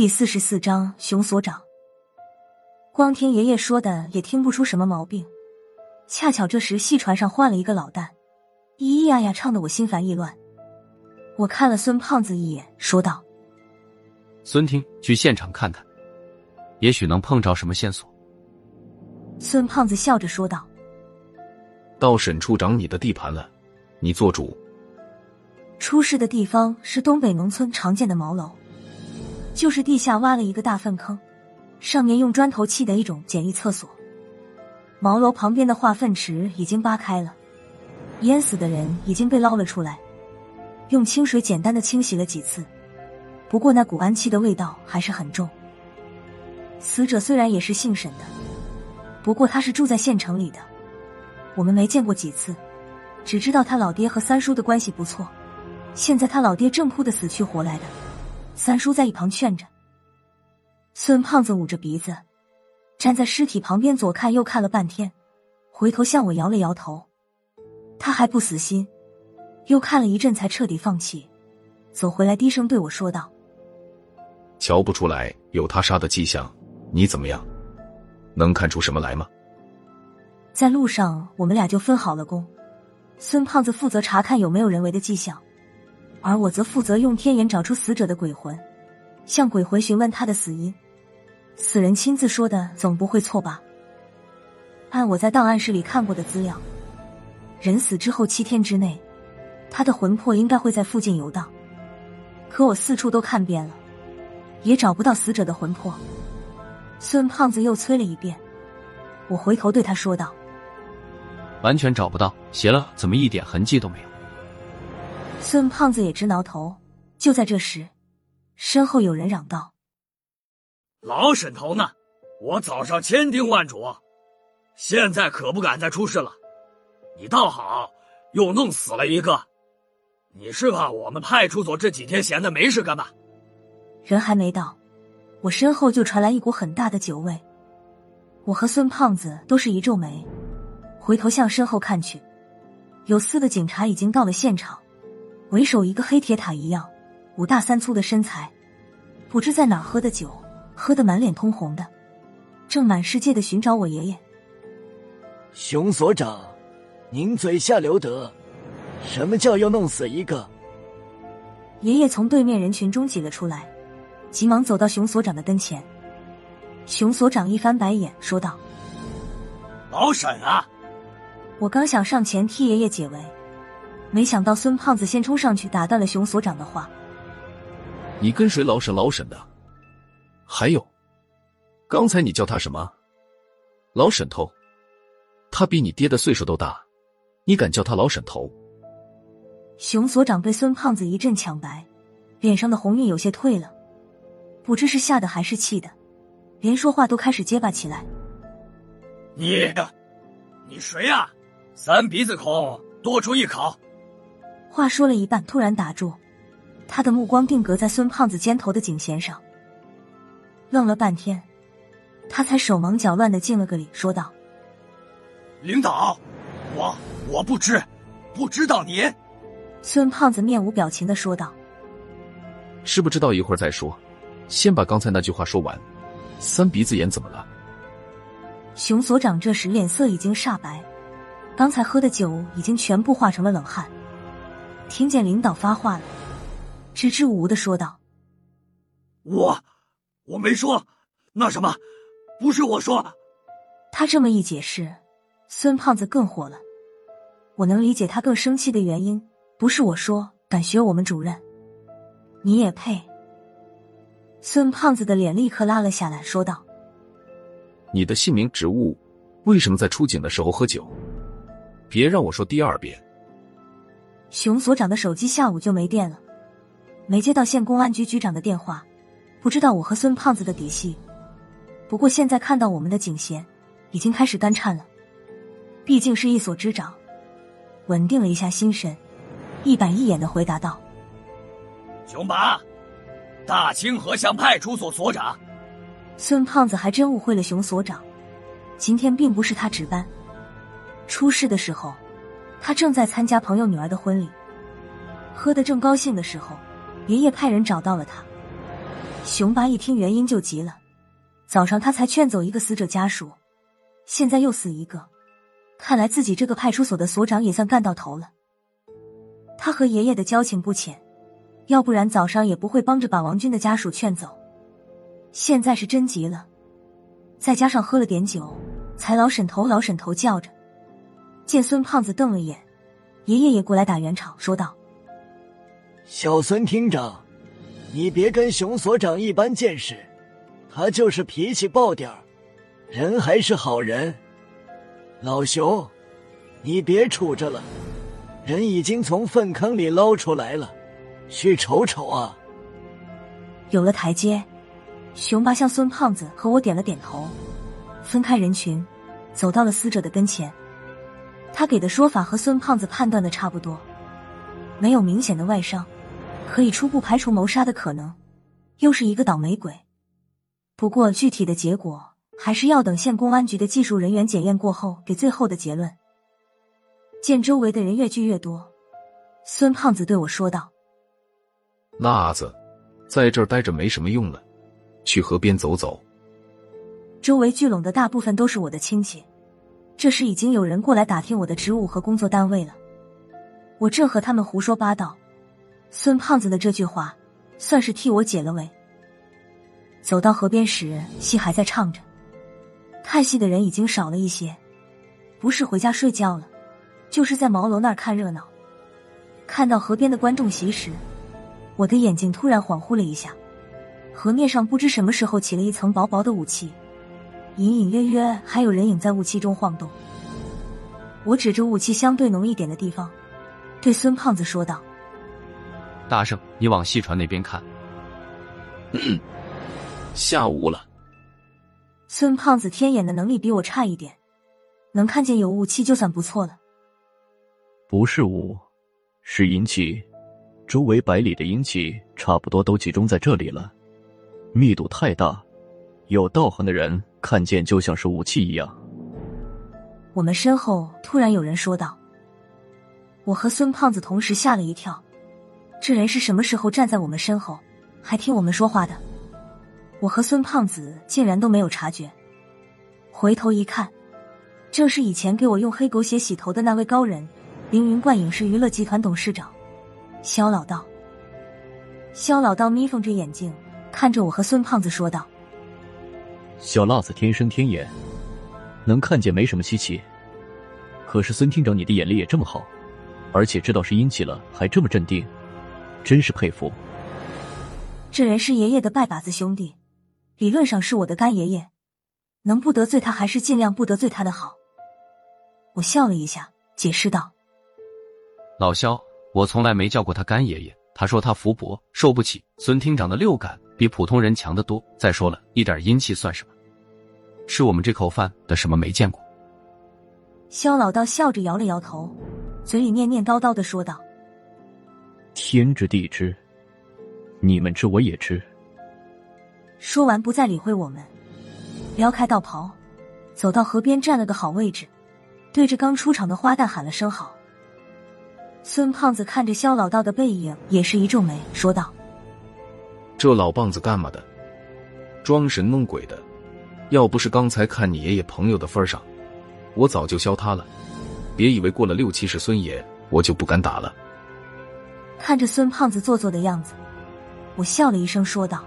第四十四章熊所长。光听爷爷说的也听不出什么毛病，恰巧这时戏船上换了一个老旦，咿咿呀呀唱的我心烦意乱。我看了孙胖子一眼，说道：“孙听，去现场看看，也许能碰着什么线索。”孙胖子笑着说道：“到沈处长你的地盘了，你做主。”出事的地方是东北农村常见的茅楼。就是地下挖了一个大粪坑，上面用砖头砌的一种简易厕所。茅楼旁边的化粪池已经扒开了，淹死的人已经被捞了出来，用清水简单的清洗了几次，不过那股氨气的味道还是很重。死者虽然也是姓沈的，不过他是住在县城里的，我们没见过几次，只知道他老爹和三叔的关系不错。现在他老爹正哭得死去活来的。三叔在一旁劝着，孙胖子捂着鼻子，站在尸体旁边左看右看了半天，回头向我摇了摇头。他还不死心，又看了一阵才彻底放弃，走回来低声对我说道：“瞧不出来有他杀的迹象，你怎么样？能看出什么来吗？”在路上，我们俩就分好了工，孙胖子负责查看有没有人为的迹象。而我则负责用天眼找出死者的鬼魂，向鬼魂询问他的死因。死人亲自说的，总不会错吧？按我在档案室里看过的资料，人死之后七天之内，他的魂魄应该会在附近游荡。可我四处都看遍了，也找不到死者的魂魄。孙胖子又催了一遍，我回头对他说道：“完全找不到，邪了，怎么一点痕迹都没有？”孙胖子也直挠头。就在这时，身后有人嚷道：“老沈头呢？我早上千叮万嘱，现在可不敢再出事了。你倒好，又弄死了一个。你是怕我们派出所这几天闲的没事干吧？”人还没到，我身后就传来一股很大的酒味。我和孙胖子都是一皱眉，回头向身后看去，有四个警察已经到了现场。为首一个黑铁塔一样，五大三粗的身材，不知在哪喝的酒，喝得满脸通红的，正满世界的寻找我爷爷。熊所长，您嘴下留德，什么叫要弄死一个？爷爷从对面人群中挤了出来，急忙走到熊所长的跟前。熊所长一翻白眼，说道：“老沈啊！”我刚想上前替爷爷解围。没想到孙胖子先冲上去打断了熊所长的话：“你跟谁老沈老沈的？还有，刚才你叫他什么？老沈头？他比你爹的岁数都大，你敢叫他老沈头？”熊所长被孙胖子一阵抢白，脸上的红晕有些退了，不知是吓的还是气的，连说话都开始结巴起来：“你，你谁呀？三鼻子孔，多出一口！”话说了一半，突然打住，他的目光定格在孙胖子肩头的颈弦上，愣了半天，他才手忙脚乱的敬了个礼，说道：“领导，我我不知，不知道您。”孙胖子面无表情的说道：“知不知道一会儿再说，先把刚才那句话说完。三鼻子眼怎么了？”熊所长这时脸色已经煞白，刚才喝的酒已经全部化成了冷汗。听见领导发话了，支支吾吾的说道：“我我没说，那什么，不是我说。”他这么一解释，孙胖子更火了。我能理解他更生气的原因，不是我说敢学我们主任，你也配？孙胖子的脸立刻拉了下来，说道：“你的姓名、职务，为什么在出警的时候喝酒？别让我说第二遍。”熊所长的手机下午就没电了，没接到县公安局局长的电话，不知道我和孙胖子的底细。不过现在看到我们的警衔，已经开始干颤了。毕竟是一所之长，稳定了一下心神，一板一眼的回答道：“熊拔，大清河乡派出所所长。”孙胖子还真误会了熊所长，今天并不是他值班，出事的时候。他正在参加朋友女儿的婚礼，喝得正高兴的时候，爷爷派人找到了他。熊八一听原因就急了，早上他才劝走一个死者家属，现在又死一个，看来自己这个派出所的所长也算干到头了。他和爷爷的交情不浅，要不然早上也不会帮着把王军的家属劝走。现在是真急了，再加上喝了点酒，才老沈头老沈头叫着。见孙胖子瞪了眼，爷爷也过来打圆场，说道：“小孙厅长，你别跟熊所长一般见识，他就是脾气暴点儿，人还是好人。老熊，你别杵着了，人已经从粪坑里捞出来了，去瞅瞅啊。”有了台阶。熊八向孙胖子和我点了点头，分开人群，走到了死者的跟前。他给的说法和孙胖子判断的差不多，没有明显的外伤，可以初步排除谋杀的可能，又是一个倒霉鬼。不过具体的结果还是要等县公安局的技术人员检验过后给最后的结论。见周围的人越聚越多，孙胖子对我说道：“那阿子，在这儿待着没什么用了。”去河边走走。周围聚拢的大部分都是我的亲戚，这时已经有人过来打听我的职务和工作单位了。我正和他们胡说八道，孙胖子的这句话算是替我解了围。走到河边时，戏还在唱着，看戏的人已经少了一些，不是回家睡觉了，就是在茅楼那儿看热闹。看到河边的观众席时，我的眼睛突然恍惚了一下。河面上不知什么时候起了一层薄薄的雾气，隐隐约约还有人影在雾气中晃动。我指着雾气相对浓一点的地方，对孙胖子说道：“大圣，你往细船那边看。”下午了。孙胖子天眼的能力比我差一点，能看见有雾气就算不错了。不是雾，是阴气，周围百里的阴气差不多都集中在这里了。密度太大，有道行的人看见就像是武器一样。我们身后突然有人说道：“我和孙胖子同时吓了一跳，这人是什么时候站在我们身后，还听我们说话的？”我和孙胖子竟然都没有察觉，回头一看，正是以前给我用黑狗血洗头的那位高人——凌云冠影视娱乐集团董事长肖老道。肖老道眯缝着眼睛。看着我和孙胖子说道：“小辣子天生天眼，能看见没什么稀奇。可是孙厅长，你的眼力也这么好，而且知道是阴气了，还这么镇定，真是佩服。这人是爷爷的拜把子兄弟，理论上是我的干爷爷，能不得罪他还是尽量不得罪他的好。”我笑了一下，解释道：“老肖，我从来没叫过他干爷爷。他说他福薄，受不起孙厅长的六感。”比普通人强得多。再说了，一点阴气算什么？吃我们这口饭的什么没见过？肖老道笑着摇了摇头，嘴里念念叨叨的说道：“天知地知，你们知我也知。”说完，不再理会我们，撩开道袍，走到河边站了个好位置，对着刚出场的花旦喊了声好。孙胖子看着肖老道的背影，也是一皱眉，说道。这老棒子干嘛的？装神弄鬼的！要不是刚才看你爷爷朋友的份上，我早就削他了。别以为过了六七十孙爷，我就不敢打了。看着孙胖子做作的样子，我笑了一声，说道：“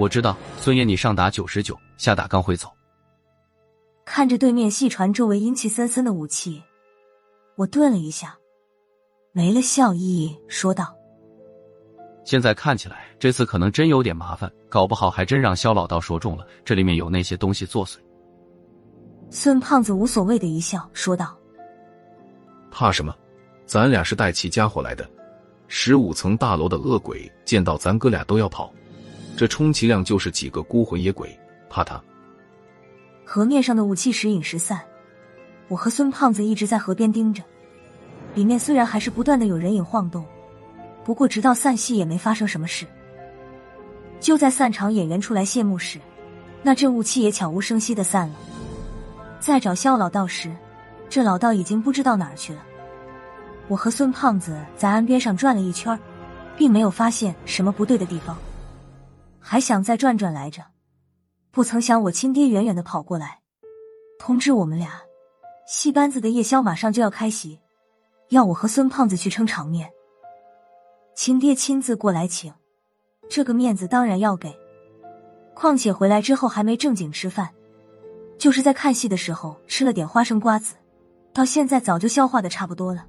我知道，孙爷你上打九十九，下打刚会走。”看着对面戏船周围阴气森森的武器，我顿了一下，没了笑意，说道。现在看起来，这次可能真有点麻烦，搞不好还真让肖老道说中了，这里面有那些东西作祟。孙胖子无所谓的一笑，说道：“怕什么？咱俩是带齐家伙来的。十五层大楼的恶鬼见到咱哥俩都要跑，这充其量就是几个孤魂野鬼，怕他？”河面上的雾气时隐时散，我和孙胖子一直在河边盯着，里面虽然还是不断的有人影晃动。不过，直到散戏也没发生什么事。就在散场，演员出来谢幕时，那阵雾气也悄无声息的散了。再找肖老道时，这老道已经不知道哪儿去了。我和孙胖子在岸边上转了一圈，并没有发现什么不对的地方。还想再转转来着，不曾想我亲爹远远的跑过来，通知我们俩，戏班子的夜宵马上就要开席，要我和孙胖子去撑场面。亲爹亲自过来请，这个面子当然要给。况且回来之后还没正经吃饭，就是在看戏的时候吃了点花生瓜子，到现在早就消化的差不多了。